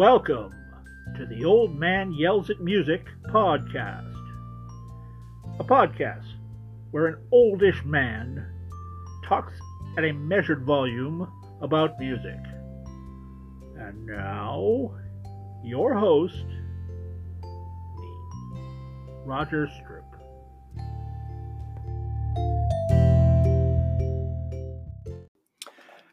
Welcome to the Old Man Yells at Music podcast. A podcast where an oldish man talks at a measured volume about music. And now, your host, me, Roger Stroop.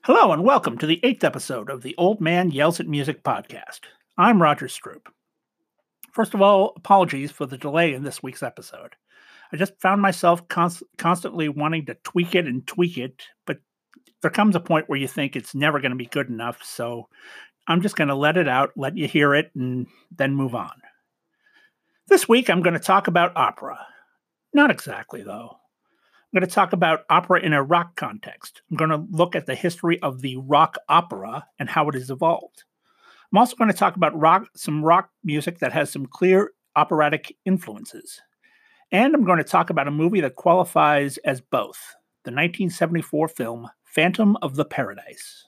Hello, and welcome to the eighth episode of the Old Man Yells at Music podcast. I'm Roger Stroop. First of all, apologies for the delay in this week's episode. I just found myself const- constantly wanting to tweak it and tweak it, but there comes a point where you think it's never going to be good enough. So I'm just going to let it out, let you hear it, and then move on. This week, I'm going to talk about opera. Not exactly, though. I'm going to talk about opera in a rock context. I'm going to look at the history of the rock opera and how it has evolved. I'm also going to talk about rock, some rock music that has some clear operatic influences. And I'm going to talk about a movie that qualifies as both the 1974 film Phantom of the Paradise.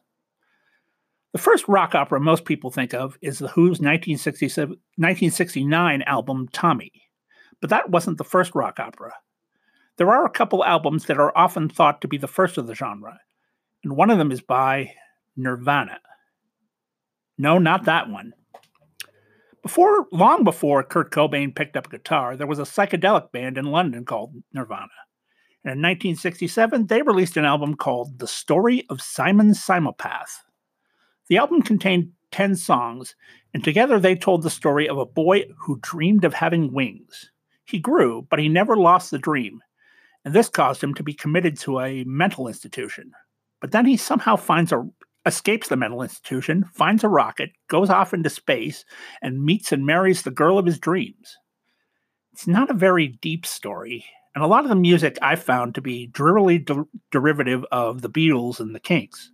The first rock opera most people think of is The Who's 1969 album Tommy, but that wasn't the first rock opera. There are a couple albums that are often thought to be the first of the genre, and one of them is by Nirvana. No, not that one. Before, long before Kurt Cobain picked up a guitar, there was a psychedelic band in London called Nirvana. And in 1967, they released an album called The Story of Simon Simopath. The album contained 10 songs, and together they told the story of a boy who dreamed of having wings. He grew, but he never lost the dream, and this caused him to be committed to a mental institution. But then he somehow finds a escapes the mental institution, finds a rocket, goes off into space, and meets and marries the girl of his dreams. It's not a very deep story, and a lot of the music I found to be drearily de- derivative of the Beatles and the Kinks.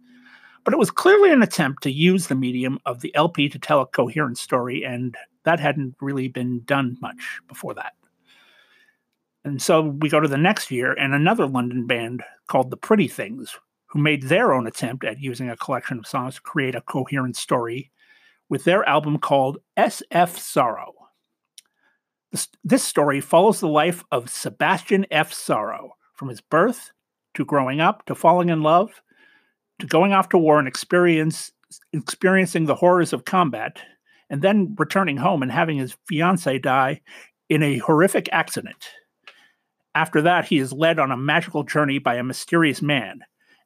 But it was clearly an attempt to use the medium of the LP to tell a coherent story, and that hadn't really been done much before that. And so we go to the next year, and another London band called the Pretty Things, who made their own attempt at using a collection of songs to create a coherent story with their album called SF Sorrow. This, story follows the life of Sebastian F. Sorrow from his birth to growing up to falling in love to going off to war and experience, experiencing the horrors of combat and then returning home and having his fiancee die in a horrific accident. After that, he is led on a magical journey by a mysterious man,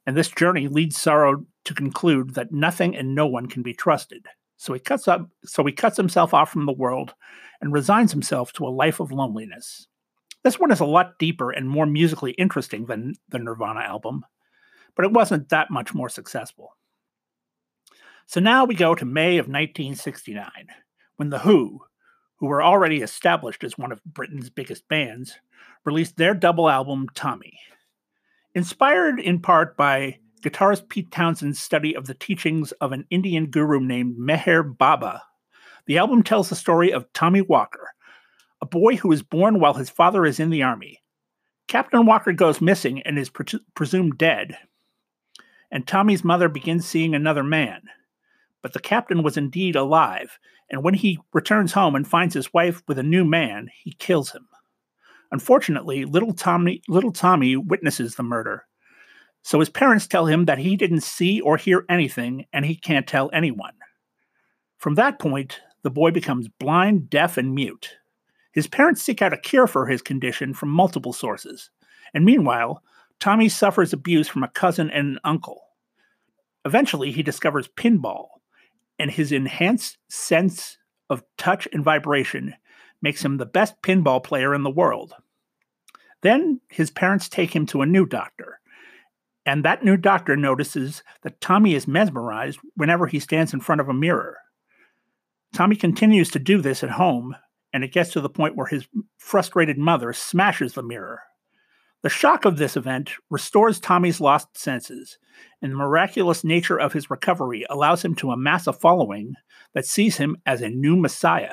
and this journey leads Sorrow to conclude that nothing and no one can be trusted. So he cuts up so he cuts himself off from the world and resigns himself to a life of loneliness. This one is a lot deeper and more musically interesting than the Nirvana album, but it wasn't that much more successful. So now we go to May of 1969, when The Who, who were already established as one of Britain's biggest bands, released their double album, Tommy. Inspired in part by guitarist Pete Townshend's study of the teachings of an Indian guru named Meher Baba, the album tells the story of Tommy Walker, a boy who is born while his father is in the army. Captain Walker goes missing and is pre- presumed dead, and Tommy's mother begins seeing another man. But the captain was indeed alive, and when he returns home and finds his wife with a new man, he kills him. Unfortunately, little Tommy, little Tommy witnesses the murder. So his parents tell him that he didn't see or hear anything and he can't tell anyone. From that point, the boy becomes blind, deaf, and mute. His parents seek out a cure for his condition from multiple sources. And meanwhile, Tommy suffers abuse from a cousin and an uncle. Eventually, he discovers pinball, and his enhanced sense of touch and vibration makes him the best pinball player in the world. Then his parents take him to a new doctor, and that new doctor notices that Tommy is mesmerized whenever he stands in front of a mirror. Tommy continues to do this at home, and it gets to the point where his frustrated mother smashes the mirror. The shock of this event restores Tommy's lost senses, and the miraculous nature of his recovery allows him to amass a following that sees him as a new messiah.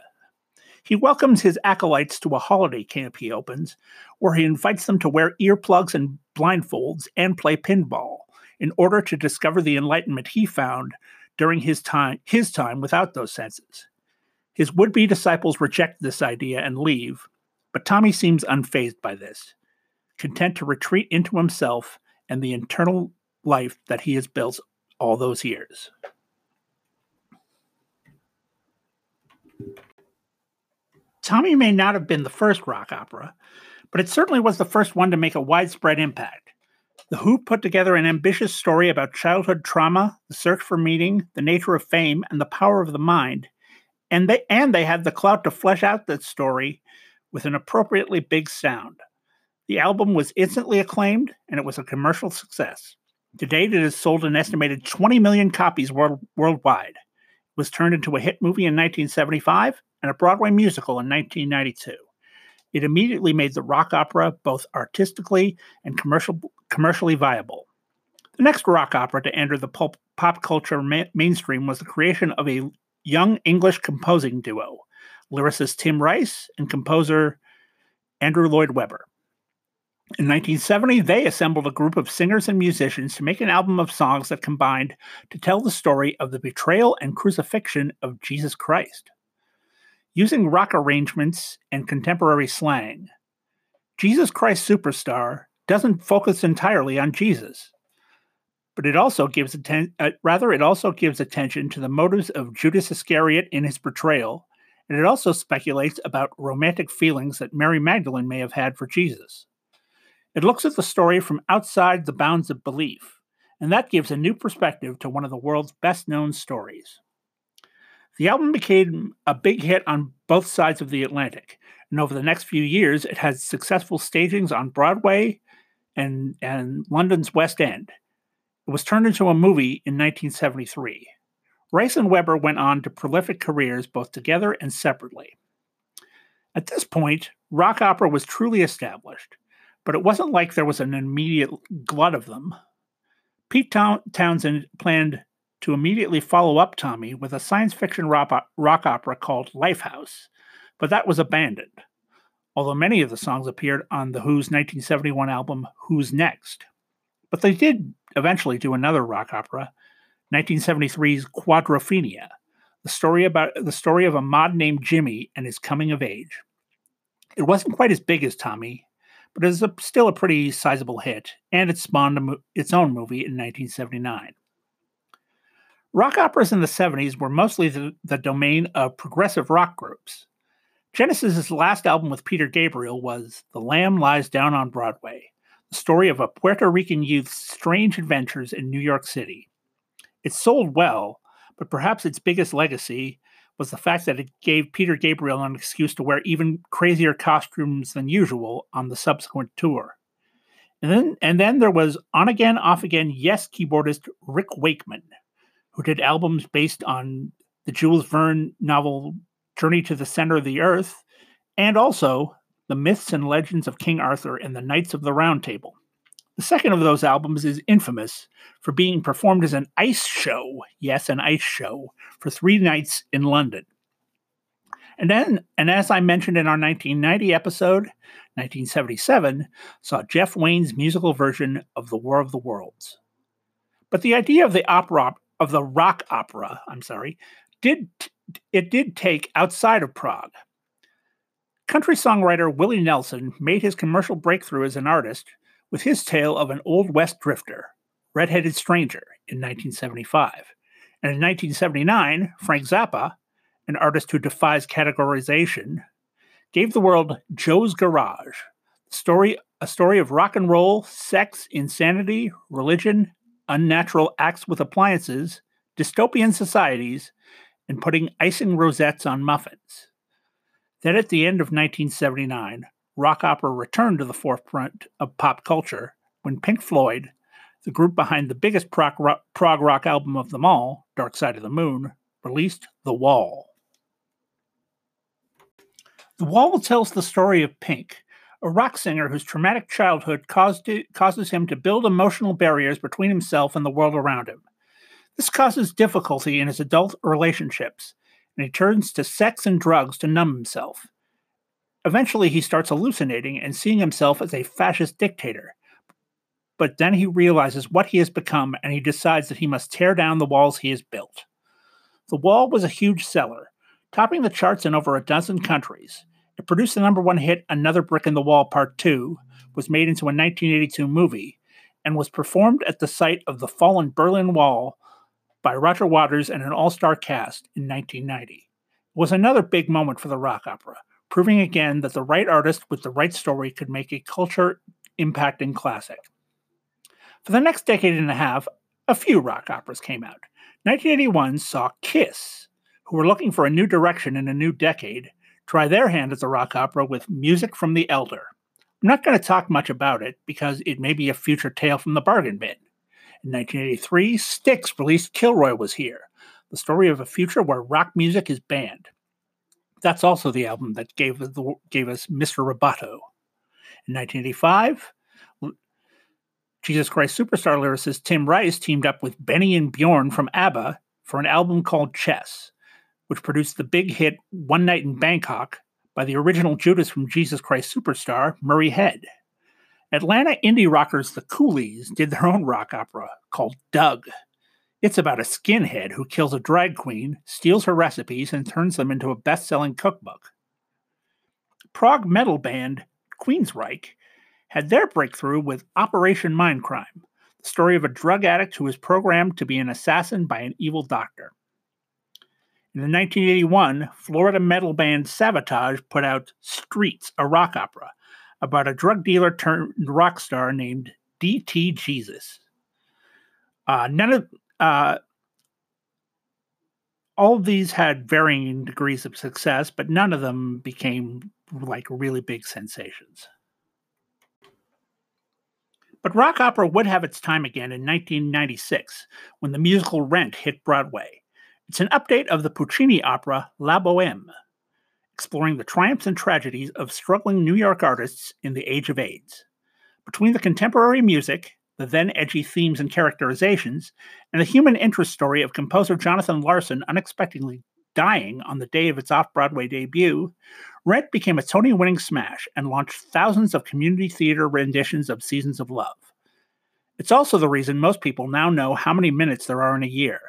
He welcomes his acolytes to a holiday camp he opens, where he invites them to wear earplugs and blindfolds and play pinball in order to discover the enlightenment he found during his time his time without those senses. His would-be disciples reject this idea and leave, but Tommy seems unfazed by this, content to retreat into himself and the internal life that he has built all those years. Tommy may not have been the first rock opera, but it certainly was the first one to make a widespread impact. The Who put together an ambitious story about childhood trauma, the search for meaning, the nature of fame, and the power of the mind. And they and they had the clout to flesh out that story with an appropriately big sound. The album was instantly acclaimed and it was a commercial success. To date, it has sold an estimated 20 million copies world, worldwide. It was turned into a hit movie in 1975 and a Broadway musical in 1992. It immediately made the rock opera both artistically and commercial, commercially viable. The next rock opera to enter the pop, pop culture ma- mainstream was the creation of a young English composing duo, lyricist Tim Rice and composer Andrew Lloyd Webber. In 1970, they assembled a group of singers and musicians to make an album of songs that combined to tell the story of the betrayal and crucifixion of Jesus Christ using rock arrangements and contemporary slang. Jesus Christ Superstar doesn't focus entirely on Jesus, but it also gives atten- uh, rather it also gives attention to the motives of Judas Iscariot in his betrayal, and it also speculates about romantic feelings that Mary Magdalene may have had for Jesus. It looks at the story from outside the bounds of belief, and that gives a new perspective to one of the world's best known stories. The album became a big hit on both sides of the Atlantic, and over the next few years, it had successful stagings on Broadway and, and London's West End. It was turned into a movie in 1973. Rice and Webber went on to prolific careers both together and separately. At this point, rock opera was truly established, but it wasn't like there was an immediate glut of them. Pete Townshend planned to immediately follow up Tommy with a science fiction rock, rock opera called Lifehouse, but that was abandoned, although many of the songs appeared on The Who's 1971 album Who's Next. But they did eventually do another rock opera, 1973's Quadrophenia, the story about the story of a mod named Jimmy and his coming of age. It wasn't quite as big as Tommy, but it was a, still a pretty sizable hit, and it spawned mo- its own movie in 1979. Rock operas in the 70s were mostly the, the domain of progressive rock groups. Genesis's last album with Peter Gabriel was The Lamb Lies Down on Broadway, the story of a Puerto Rican youth's strange adventures in New York City. It sold well, but perhaps its biggest legacy was the fact that it gave Peter Gabriel an excuse to wear even crazier costumes than usual on the subsequent tour. And then, and then there was on again, off again, yes keyboardist Rick Wakeman, who did albums based on the Jules Verne novel Journey to the Center of the Earth, and also the myths and legends of King Arthur and the Knights of the Round Table. The second of those albums is infamous for being performed as an ice show, yes, an ice show, for three nights in London. And then, and as I mentioned in our 1990 episode, 1977 saw Jeff Wayne's musical version of The War of the Worlds. But the idea of the opera of the rock opera, I'm sorry, did it did take outside of prog. Country songwriter Willie Nelson made his commercial breakthrough as an artist with his tale of an Old West drifter, Red-Headed Stranger, in 1975. And in 1979, Frank Zappa, an artist who defies categorization, gave the world Joe's Garage, story a story of rock and roll, sex, insanity, religion, unnatural acts with appliances, dystopian societies, and putting icing rosettes on muffins. Then at the end of 1979, rock opera returned to the forefront of pop culture when Pink Floyd, the group behind the biggest prog rock, album of them all, Dark Side of the Moon, released The Wall. The Wall tells the story of Pink, a rock singer whose traumatic childhood caused it, causes him to build emotional barriers between himself and the world around him. This causes difficulty in his adult relationships, and he turns to sex and drugs to numb himself. Eventually, he starts hallucinating and seeing himself as a fascist dictator. but then he realizes what he has become and he decides that he must tear down the walls he has built. The Wall was a huge seller, topping the charts in over a dozen countries. It produced the number one hit Another Brick in the Wall Part 2, was made into a 1982 movie, and was performed at the site of the fallen Berlin Wall by Roger Waters and an all star cast in 1990. It was another big moment for the rock opera, proving again that the right artist with the right story could make a culture impacting classic. For the next decade and a half, a few rock operas came out. 1981 saw Kiss, who were looking for a new direction in a new decade, try their hand at the rock opera with Music from the Elder. I'm not going to talk much about it because it may be a future tale from the bargain bin. In 1983, Styx released Kilroy Was Here, the story of a future where rock music is banned. That's also the album that gave, the, gave us Mr. Roboto. In 1985, Jesus Christ Superstar lyricist Tim Rice teamed up with Benny and Bjorn from ABBA for an album called Chess, which produced the big hit One Night in Bangkok by the original Judas from Jesus Christ Superstar, Murray Head. Atlanta indie rockers The Coolies did their own rock opera called Doug. It's about a skinhead who kills a drag queen, steals her recipes, and turns them into a best selling cookbook. Prog metal band Queensryche had their breakthrough with Operation Mindcrime, the story of a drug addict who is programmed to be an assassin by an evil doctor. In 1981, Florida metal band Savatage put out Streets, a rock opera, about a drug dealer turned rock star named D.T. Jesus. Uh, none of uh, all these had varying degrees of success, but none of them became like really big sensations. But rock opera would have its time again in 1996 when the musical Rent hit Broadway. It's an update of the Puccini opera La Boheme, exploring the triumphs and tragedies of struggling New York artists in the age of AIDS. Between the contemporary music, the then edgy themes and characterizations, and the human interest story of composer Jonathan Larson unexpectedly dying on the day of its off Broadway debut, Rent became a Tony winning smash and launched thousands of community theater renditions of Seasons of Love. It's also the reason most people now know how many minutes there are in a year.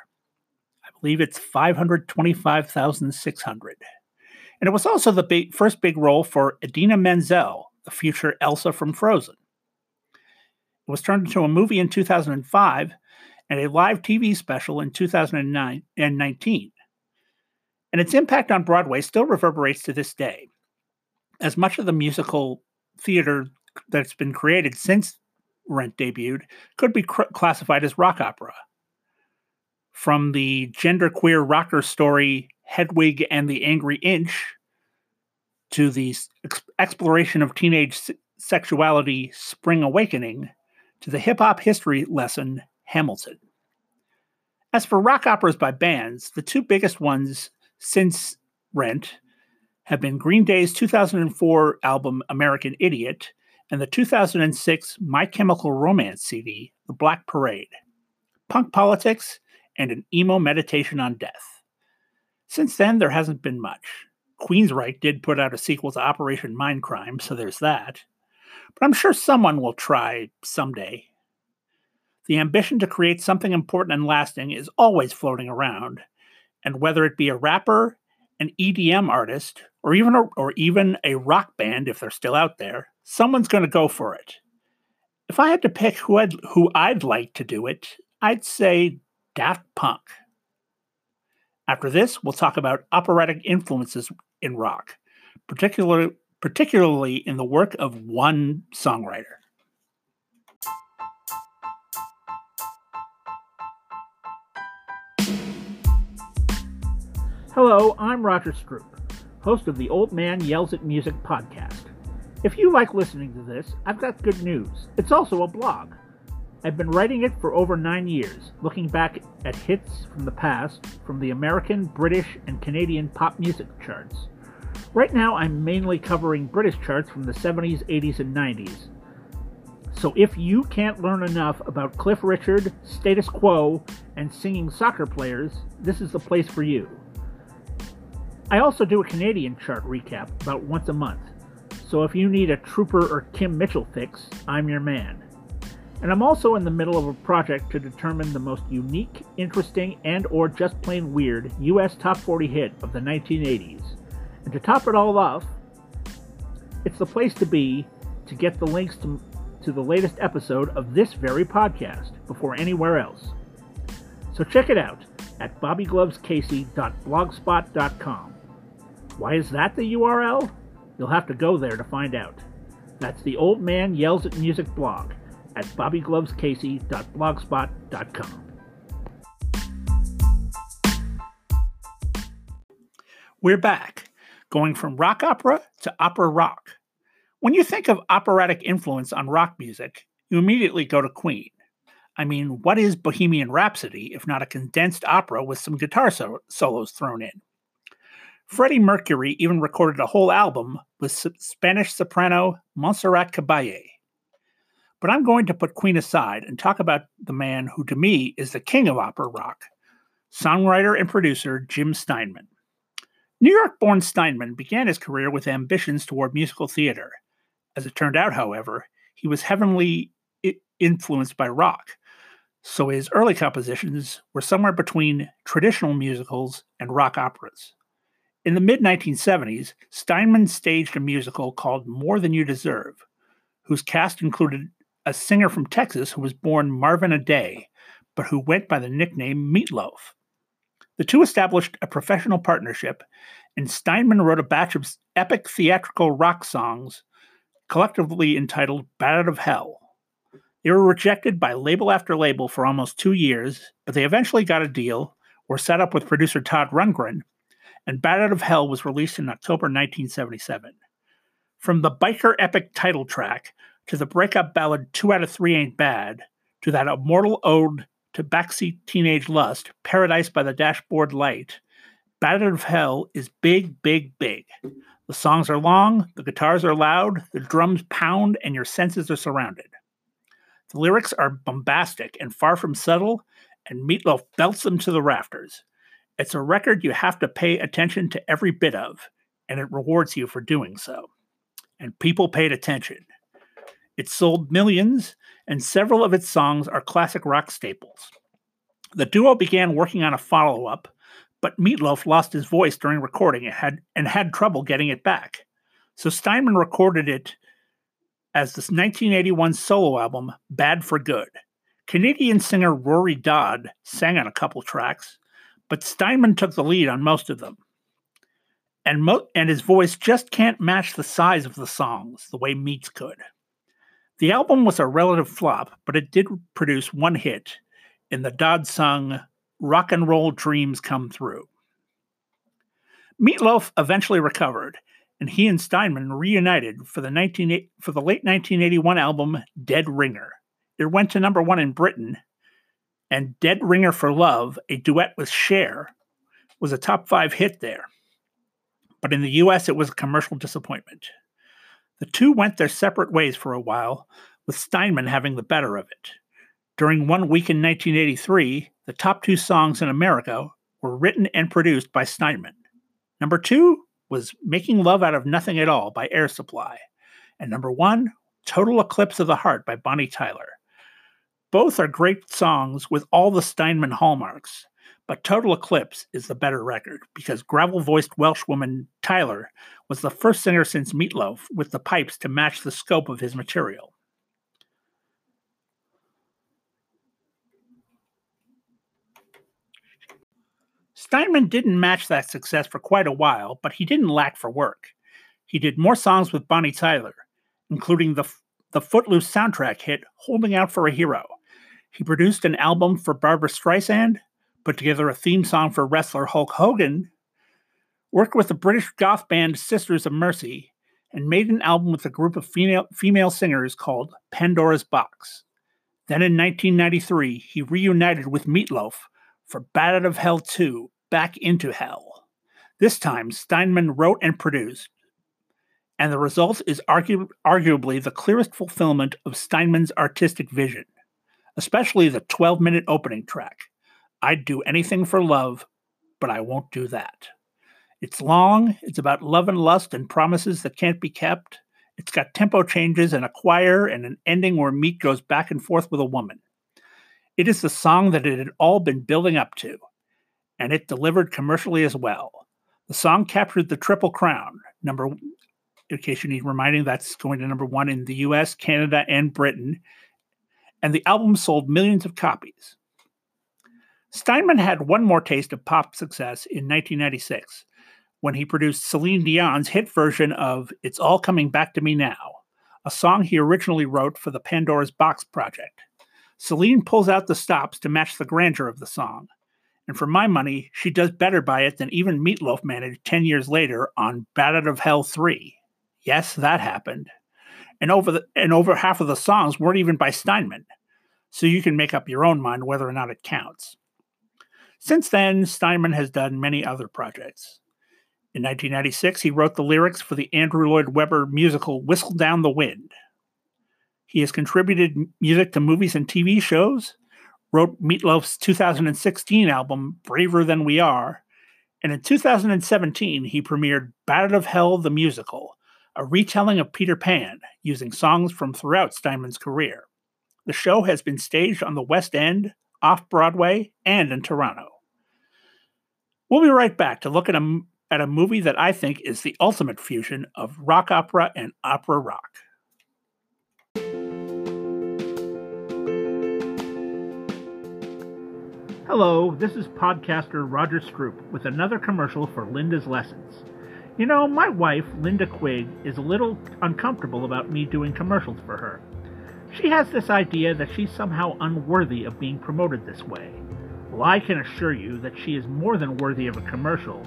I believe it's 525,600. And it was also the big, first big role for Idina Menzel, the future Elsa from Frozen. Was turned into a movie in 2005 and a live TV special in 2019 and its impact on Broadway still reverberates to this day. As much of the musical theater that's been created since Rent debuted could be cr- classified as rock opera. From the genderqueer rocker story Hedwig and the Angry Inch to the ex- exploration of teenage s- sexuality Spring Awakening to the hip hop history lesson Hamilton. As for rock operas by bands, the two biggest ones since Rent have been Green Day's 2004 album American Idiot and the 2006 My Chemical Romance CD, The Black Parade, punk politics, and an emo meditation on death. Since then, there hasn't been much. Queensryche did put out a sequel to Operation Mindcrime, so there's that. But I'm sure someone will try someday. The ambition to create something important and lasting is always floating around, and whether it be a rapper, an EDM artist, or even a, or even a rock band if they're still out there, someone's going to go for it. If I had to pick who I'd who I'd like to do it, I'd say Daft Punk. After this, we'll talk about operatic influences in rock, particularly particularly in the work of one songwriter. Hello, I'm Roger Stroop, host of the Old Man Yells at Music podcast. If you like listening to this, I've got good news. It's also a blog. I've been writing it for over nine years, looking back at hits from the past from the American, British, and Canadian pop music charts. Right now, I'm mainly covering British charts from the 70s, 80s, and 90s. So if you can't learn enough about Cliff Richard, status quo, and singing soccer players, this is the place for you. I also do a Canadian chart recap about once a month, so if you need a Trooper or Kim Mitchell fix, I'm your man. And I'm also in the middle of a project to determine the most unique, interesting, and or just plain weird US top 40 hit of the 1980s. And to top it all off, it's the place to be to get the links to, to the latest episode of this very podcast before anywhere else. So check it out at bobbyglovescasey.blogspot.com. Why is that the URL? You'll have to go there to find out. That's the Old Man Yells at Music blog at bobbyglovescasey.blogspot.com. We're back, going from rock opera to opera rock. When you think of operatic influence on rock music, you immediately go to Queen. I mean, what is Bohemian Rhapsody if not a condensed opera with some guitar so- solos thrown in? Freddie Mercury even recorded a whole album with Spanish soprano Montserrat Caballé. But I'm going to put Queen aside and talk about the man who, to me, is the king of opera rock songwriter and producer Jim Steinman. New York born Steinman began his career with ambitions toward musical theater. As it turned out, however, he was heavily influenced by rock, so his early compositions were somewhere between traditional musicals and rock operas. In the mid 1970s, Steinman staged a musical called More Than You Deserve, whose cast included a singer from Texas who was born Marvin Aday, but who went by the nickname Meatloaf. The two established a professional partnership, and Steinman wrote a batch of epic theatrical rock songs, collectively entitled Out of Hell. They were rejected by label after label for almost two years, but they eventually got a deal, were set up with producer Todd Rundgren, and Out of Hell was released in October 1977. From the biker epic title track to the breakup ballad Two Out of Three Ain't Bad, to that immortal ode to backseat teenage lust, Paradise by the Dashboard Light, Bat Out of Hell is big, big, big. The songs are long, the guitars are loud, the drums pound, and your senses are surrounded. The lyrics are bombastic and far from subtle, and Meatloaf belts them to the rafters. It's a record you have to pay attention to every bit of, and it rewards you for doing so. And people paid attention. It sold millions, and several of its songs are classic rock staples. The duo began working on a follow up, but Meatloaf lost his voice during recording it had, and had trouble getting it back. So Steinman recorded it as this 1981 solo album Bad for Good. Canadian singer Rory Dodd sang on a couple tracks, but Steinman took the lead on most of them. And, mo- and his voice just can't match the size of the songs the way Meats could. The album was a relative flop, but it did produce one hit in the Dodd sung Rock and Roll Dreams Come Through. Meatloaf eventually recovered, and he and Steinman reunited for the, 19, for the late 1981 album Dead Ringer. It went to number one in Britain, and Dead Ringer for Love, a duet with Cher, was a top five hit there. But in the US, it was a commercial disappointment. The two went their separate ways for a while, with Steinman having the better of it. During one week in 1983, the top two songs in America were written and produced by Steinman. Number two was Making Love Out of Nothing at All by Air Supply. And number one, Total Eclipse of the Heart by Bonnie Tyler. Both are great songs with all the Steinman hallmarks, but Total Eclipse is the better record because gravel voiced Welsh woman Tyler was the first singer since Meatloaf with the pipes to match the scope of his material. Steinman didn't match that success for quite a while, but he didn't lack for work. He did more songs with Bonnie Tyler, including the, the Footloose soundtrack hit Holding Out for a Hero. He produced an album for Barbra Streisand, put together a theme song for wrestler Hulk Hogan, worked with the British goth band Sisters of Mercy, and made an album with a group of female, female singers called Pandora's Box. Then in 1993, he reunited with Meatloaf for Bat Out of Hell 2, Back into Hell. This time, Steinman wrote and produced, and the result is argu- arguably the clearest fulfillment of Steinman's artistic vision, especially the 12 minute opening track. I'd do anything for love, but I won't do that. It's long, it's about love and lust and promises that can't be kept, It's got tempo changes and a choir and an ending where Meat goes back and forth with a woman. It is the song that it had all been building up to, and it delivered commercially as well. The song captured the Triple Crown, number in case you need reminding, that's going to number one in the US, Canada, and Britain. And the album sold millions of copies. Steinman had one more taste of pop success in 1996 when he produced Celine Dion's hit version of It's All Coming Back to Me Now, a song he originally wrote for the Pandora's Box project. Celine pulls out the stops to match the grandeur of the song. And for my money, she does better by it than even Meatloaf managed 10 years later on Bat Out of Hell 3. Yes, that happened. And over the, and over half of the songs weren't even by Steinman. So you can make up your own mind whether or not it counts. Since then, Steinman has done many other projects. In 1996, he wrote the lyrics for the Andrew Lloyd Webber musical Whistle Down the Wind. He has contributed music to movies and TV shows, wrote Meatloaf's 2016 album Braver Than We Are, and in 2017 he premiered Bat Out of Hell the Musical, a retelling of Peter Pan using songs from throughout Steinman's career. The show has been staged on the West End, off Broadway, and in Toronto. We'll be right back to look at a, at a movie that I think is the ultimate fusion of rock opera and opera rock. Hello, this is podcaster Roger Stroup with another commercial for Lynda's Lessons. You know, my wife, Lynda Quigg, is a little uncomfortable about me doing commercials for her. She has this idea that she's somehow unworthy of being promoted this way. Well, I can assure you that she is more than worthy of a commercial.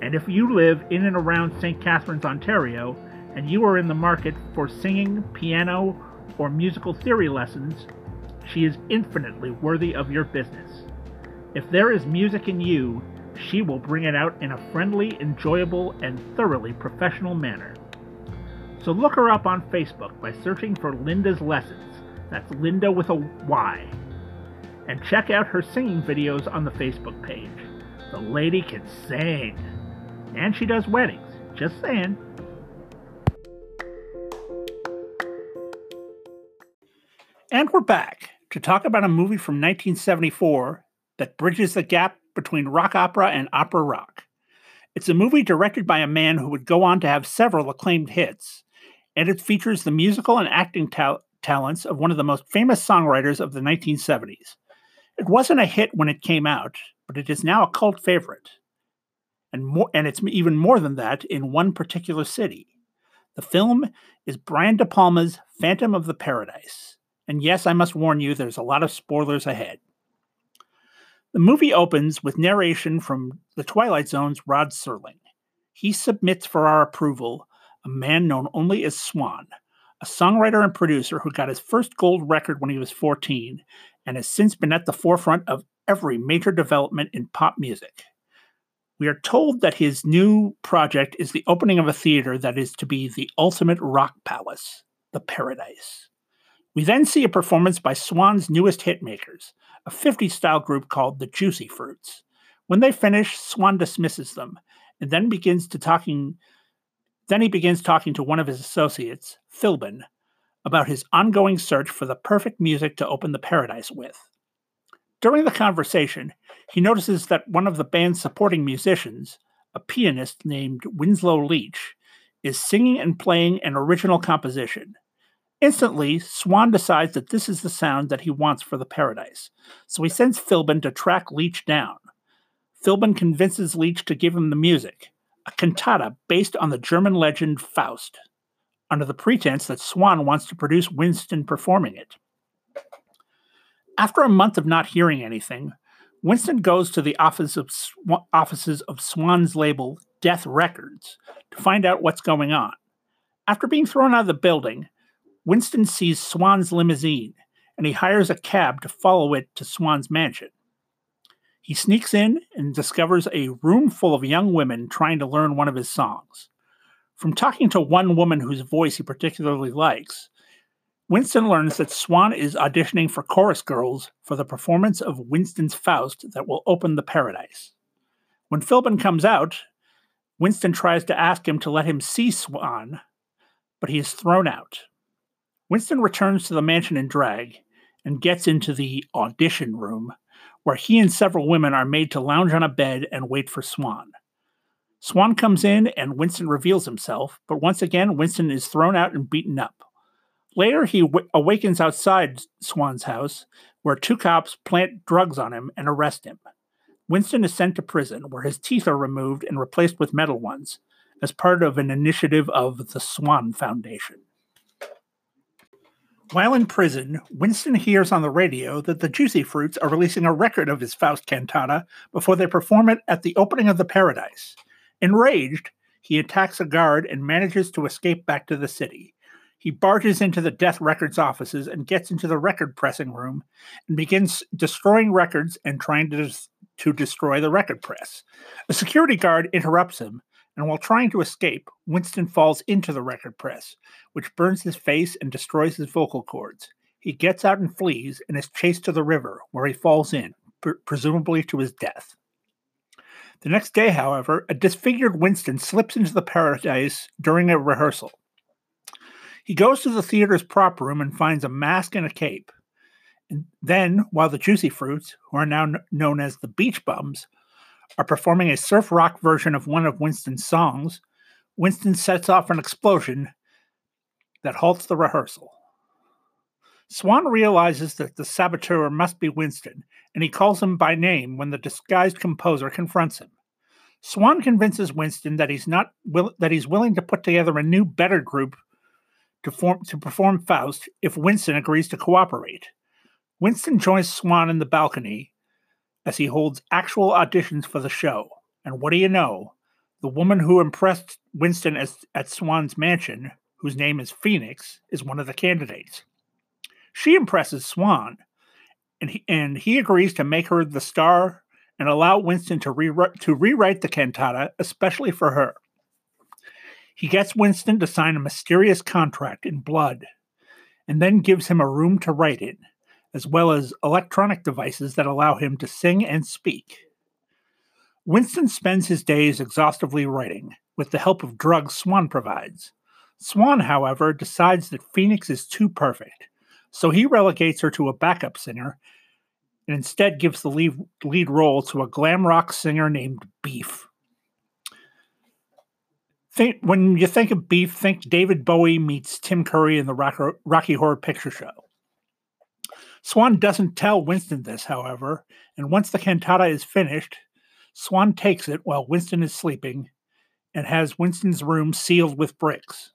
And if you live in and around St. Catharines, Ontario, and you are in the market for singing, piano, or musical theory lessons, she is infinitely worthy of your business. If there is music in you, she will bring it out in a friendly, enjoyable, and thoroughly professional manner. So look her up on Facebook by searching for Lynda's Lessons. That's Lynda with a Y. And check out her singing videos on the Facebook page. The lady can sing. And she does weddings. Just saying. And we're back to talk about a movie from 1974 that bridges the gap between rock opera and opera rock. It's a movie directed by a man who would go on to have several acclaimed hits, and it features the musical and acting ta- talents of one of the most famous songwriters of the 1970s. It wasn't a hit when it came out, but it is now a cult favorite. And more and it's even more than that in one particular city. The film is Brian De Palma's Phantom of the Paradise. And yes, I must warn you, there's a lot of spoilers ahead. The movie opens with narration from The Twilight Zone's Rod Serling. He submits for our approval a man known only as Swan, a songwriter and producer who got his first gold record when he was 14 and has since been at the forefront of every major development in pop music. We are told that his new project is the opening of a theater that is to be the ultimate rock palace, the Paradise. We then see a performance by Swan's newest hitmakers, a 50 style group called the Juicy Fruits. When they finish, Swan dismisses them and then begins to talking then he begins talking to one of his associates, Philbin, about his ongoing search for the perfect music to open the paradise with. During the conversation, he notices that one of the band's supporting musicians, a pianist named Winslow Leach, is singing and playing an original composition. Instantly, Swan decides that this is the sound that he wants for the paradise, so he sends Philbin to track Leach down. Philbin convinces Leach to give him the music, a cantata based on the German legend Faust, under the pretense that Swan wants to produce Winston performing it. After a month of not hearing anything, Winston goes to the office of Sw- offices of Swan's label, Death Records, to find out what's going on. After being thrown out of the building, Winston sees Swan's limousine and he hires a cab to follow it to Swan's mansion. He sneaks in and discovers a room full of young women trying to learn one of his songs. From talking to one woman whose voice he particularly likes, Winston learns that Swan is auditioning for chorus girls for the performance of Winston's Faust that will open the paradise. When Philbin comes out, Winston tries to ask him to let him see Swan, but he is thrown out. Winston returns to the mansion in drag and gets into the audition room, where he and several women are made to lounge on a bed and wait for Swan. Swan comes in and Winston reveals himself, but once again, Winston is thrown out and beaten up. Later, he w- awakens outside Swan's house, where two cops plant drugs on him and arrest him. Winston is sent to prison, where his teeth are removed and replaced with metal ones, as part of an initiative of the Swan Foundation. While in prison, Winston hears on the radio that the Juicy Fruits are releasing a record of his Faust cantata before they perform it at the opening of the Paradise. Enraged, he attacks a guard and manages to escape back to the city. He barges into the Death Records offices and gets into the record pressing room and begins destroying records and trying to, to destroy the record press. A security guard interrupts him, and while trying to escape, Winston falls into the record press, which burns his face and destroys his vocal cords. He gets out and flees and is chased to the river, where he falls in, pre- presumably to his death. The next day, however, a disfigured Winston slips into the paradise during a rehearsal. He goes to the theater's prop room and finds a mask and a cape. And then, while the Juicy Fruits, who are now kn- known as the Beach Bums, are performing a surf rock version of one of Winston's songs, Winston sets off an explosion that halts the rehearsal. Swan realizes that the saboteur must be Winston, and he calls him by name when the disguised composer confronts him. Swan convinces Winston that he's not will- that he's willing to put together a new, better group to form to perform Faust if Winston agrees to cooperate. Winston joins Swan in the balcony as he holds actual auditions for the show. And what do you know? The woman who impressed Winston as, at Swan's mansion, whose name is Phoenix, is one of the candidates. She impresses Swan, and he, and he agrees to make her the star and allow Winston to, rewrite to rewrite the cantata, especially for her. He gets Winston to sign a mysterious contract in blood and then gives him a room to write in, as well as electronic devices that allow him to sing and speak. Winston spends his days exhaustively writing, with the help of drugs Swan provides. Swan, however, decides that Phoenix is too perfect, so he relegates her to a backup singer and instead gives the lead, role to a glam rock singer named Beef think when you think of beef, think David Bowie meets Tim Curry in the Rocky Horror Picture Show. Swan doesn't tell Winston this, however, and once the cantata is finished, Swan takes it while Winston is sleeping and has Winston's room sealed with bricks.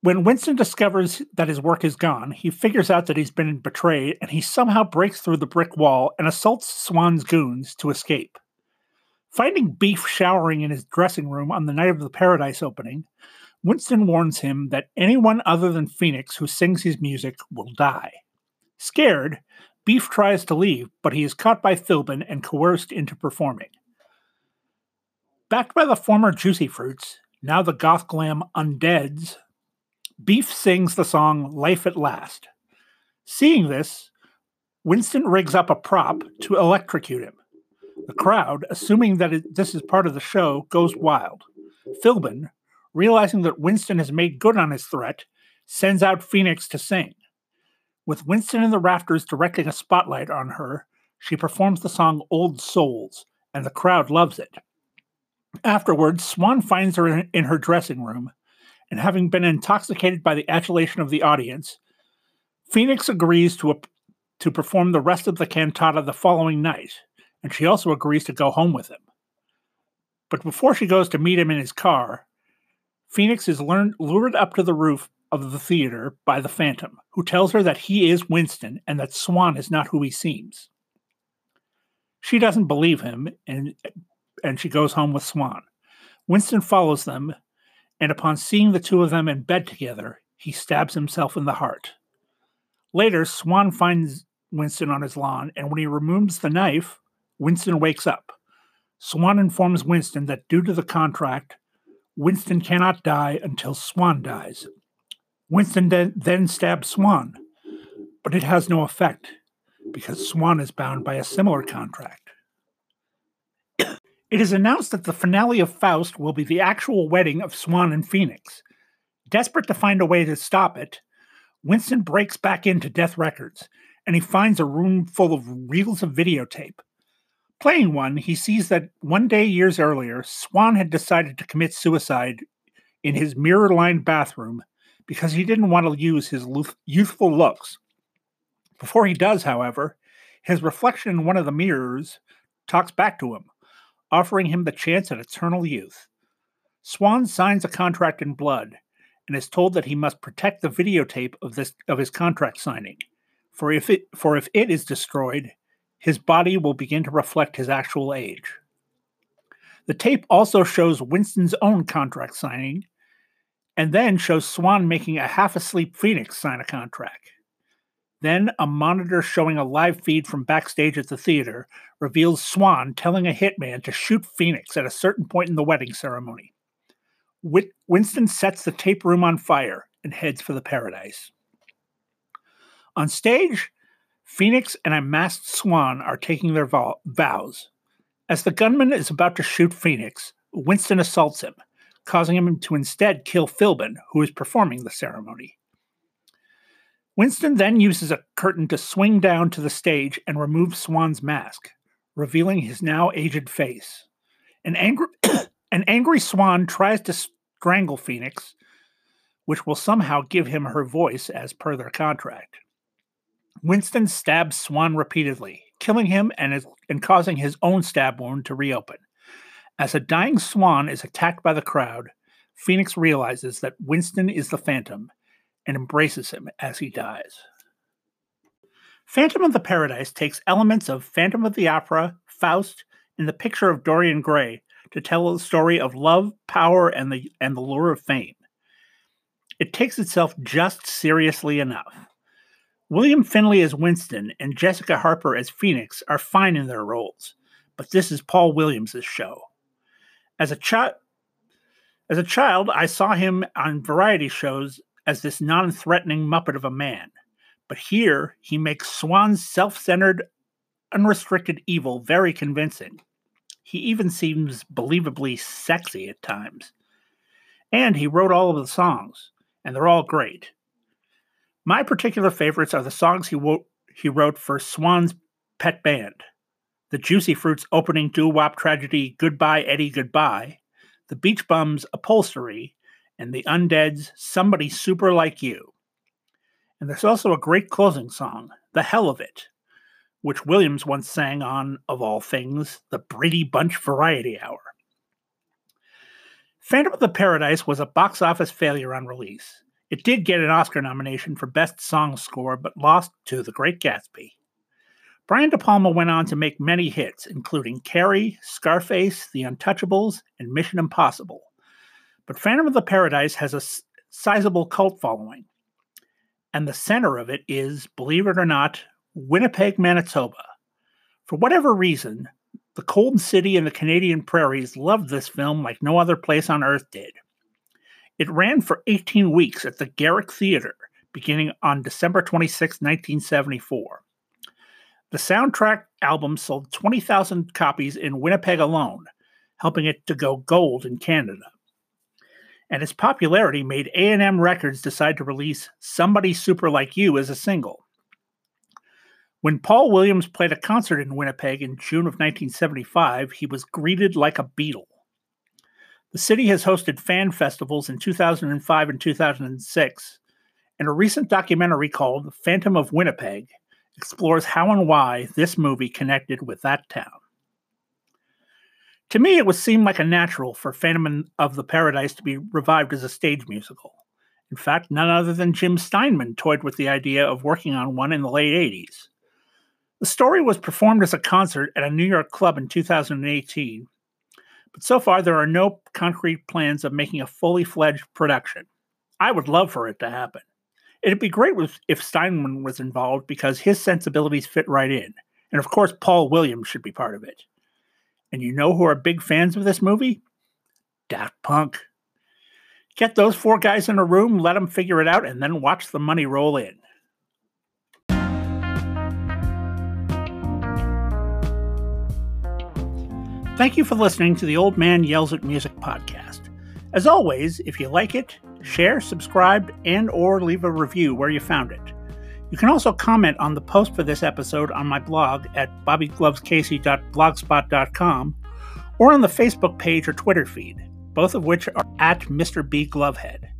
When Winston discovers that his work is gone, he figures out that he's been betrayed and he somehow breaks through the brick wall and assaults Swan's goons to escape. Finding Beef showering in his dressing room on the night of the Paradise opening, Winston warns him that anyone other than Phoenix who sings his music will die. Scared, Beef tries to leave, but he is caught by Philbin and coerced into performing. Backed by the former Juicy Fruits, now the goth glam Undeads, Beef sings the song Life at Last. Seeing this, Winston rigs up a prop to electrocute him. The crowd, assuming that it, this is part of the show, goes wild. Philbin, realizing that Winston has made good on his threat, sends out Phoenix to sing. With Winston in the rafters directing a spotlight on her, she performs the song Old Souls, and the crowd loves it. Afterwards, Swan finds her in, her dressing room, and having been intoxicated by the adulation of the audience, Phoenix agrees to, to perform the rest of the cantata the following night and she also agrees to go home with him. But before she goes to meet him in his car, Phoenix is learned, lured up to the roof of the theater by the Phantom, who tells her that he is Winston and that Swan is not who he seems. She doesn't believe him, and, and she goes home with Swan. Winston follows them, and upon seeing the two of them in bed together, he stabs himself in the heart. Later, Swan finds Winston on his lawn, and when he removes the knife, Winston wakes up. Swan informs Winston that due to the contract, Winston cannot die until Swan dies. Winston de- then stabs Swan, but it has no effect because Swan is bound by a similar contract. It is announced that the finale of Faust will be the actual wedding of Swan and Phoenix. Desperate to find a way to stop it, Winston breaks back into Death Records and he finds a room full of reels of videotape. Playing one, he sees that one day years earlier, Swan had decided to commit suicide in his mirror lined bathroom because he didn't want to use his youthful looks. Before he does, however, his reflection in one of the mirrors talks back to him, offering him the chance at eternal youth. Swan signs a contract in blood and is told that he must protect the videotape of this of his contract signing. For if it for if it is destroyed, his body will begin to reflect his actual age. The tape also shows Winston's own contract signing, and then shows Swan making a half asleep Phoenix sign a contract. Then, a monitor showing a live feed from backstage at the theater reveals Swan telling a hitman to shoot Phoenix at a certain point in the wedding ceremony. Winston sets the tape room on fire and heads for the paradise. On stage, Phoenix and a masked swan are taking their vows. As the gunman is about to shoot Phoenix, Winston assaults him, causing him to instead kill Philbin, who is performing the ceremony. Winston then uses a curtain to swing down to the stage and remove Swan's mask, revealing his now aged face. An angry, an angry Swan tries to strangle Phoenix, which will somehow give him her voice as per their contract. Winston stabs Swan repeatedly, killing him and, is, and causing his own stab wound to reopen. As a dying Swan is attacked by the crowd, Phoenix realizes that Winston is the Phantom and embraces him as he dies. Phantom of the Paradise takes elements of Phantom of the Opera, Faust, and the picture of Dorian Gray to tell a story of love, power, and the, and the lure of fame. It takes itself just seriously enough. William Finley as Winston and Jessica Harper as Phoenix are fine in their roles, but this is Paul Williams' show. As a child, as a child, I saw him on variety shows as this non-threatening muppet of a man, but here he makes Swan's self-centered, unrestricted evil very convincing. He even seems believably sexy at times. And he wrote all of the songs, and they're all great. My particular favorites are the songs he, wo- he wrote for Swan's Pet Band, the Juicy Fruits opening doo wop tragedy Goodbye Eddie Goodbye, the Beach Bums Upholstery, and the Undead's Somebody Super Like You. And there's also a great closing song, The Hell of It, which Williams once sang on, of all things, the Brady Bunch Variety Hour. Phantom of the Paradise was a box office failure on release. It did get an Oscar nomination for Best Song Score, but lost to The Great Gatsby. Brian De Palma went on to make many hits, including Carrie, Scarface, The Untouchables, and Mission Impossible. But Phantom of the Paradise has a sizable cult following, and the center of it is, believe it or not, Winnipeg, Manitoba. For whatever reason, the cold city and the Canadian prairies loved this film like no other place on earth did. It ran for 18 weeks at the Garrick Theater, beginning on December 26, 1974. The soundtrack album sold 20,000 copies in Winnipeg alone, helping it to go gold in Canada. And its popularity made A&M Records decide to release Somebody Super Like You as a single. When Paul Williams played a concert in Winnipeg in June of 1975, he was greeted like a Beatle. The city has hosted fan festivals in 2005 and 2006, and a recent documentary called Phantom of Winnipeg explores how and why this movie connected with that town. To me, it would seem like a natural for Phantom of the Paradise to be revived as a stage musical. In fact, none other than Jim Steinman toyed with the idea of working on one in the late 80s. The story was performed as a concert at a New York club in 2018 but so far, there are no concrete plans of making a fully fledged production. I would love for it to happen. It'd be great if Steinman was involved because his sensibilities fit right in. And of course, Paul Williams should be part of it. And you know who are big fans of this movie? Daft Punk. Get those four guys in a room, let them figure it out, and then watch the money roll in. Thank you for listening to the Old Man Yells at Music podcast. As always, if you like it, share, subscribe, and or leave a review where you found it. You can also comment on the post for this episode on my blog at bobbyglovescasey.blogspot.com or on the Facebook page or Twitter feed, both of which are at Mr. B Glovehead.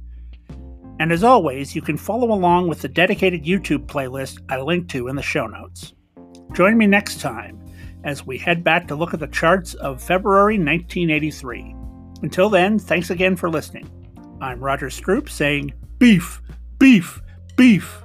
And as always, you can follow along with the dedicated YouTube playlist I linked to in the show notes. Join me next time as we head back to look at the charts of February 1983. Until then, thanks again for listening. I'm Roger Stroup saying, Beef, beef, beef.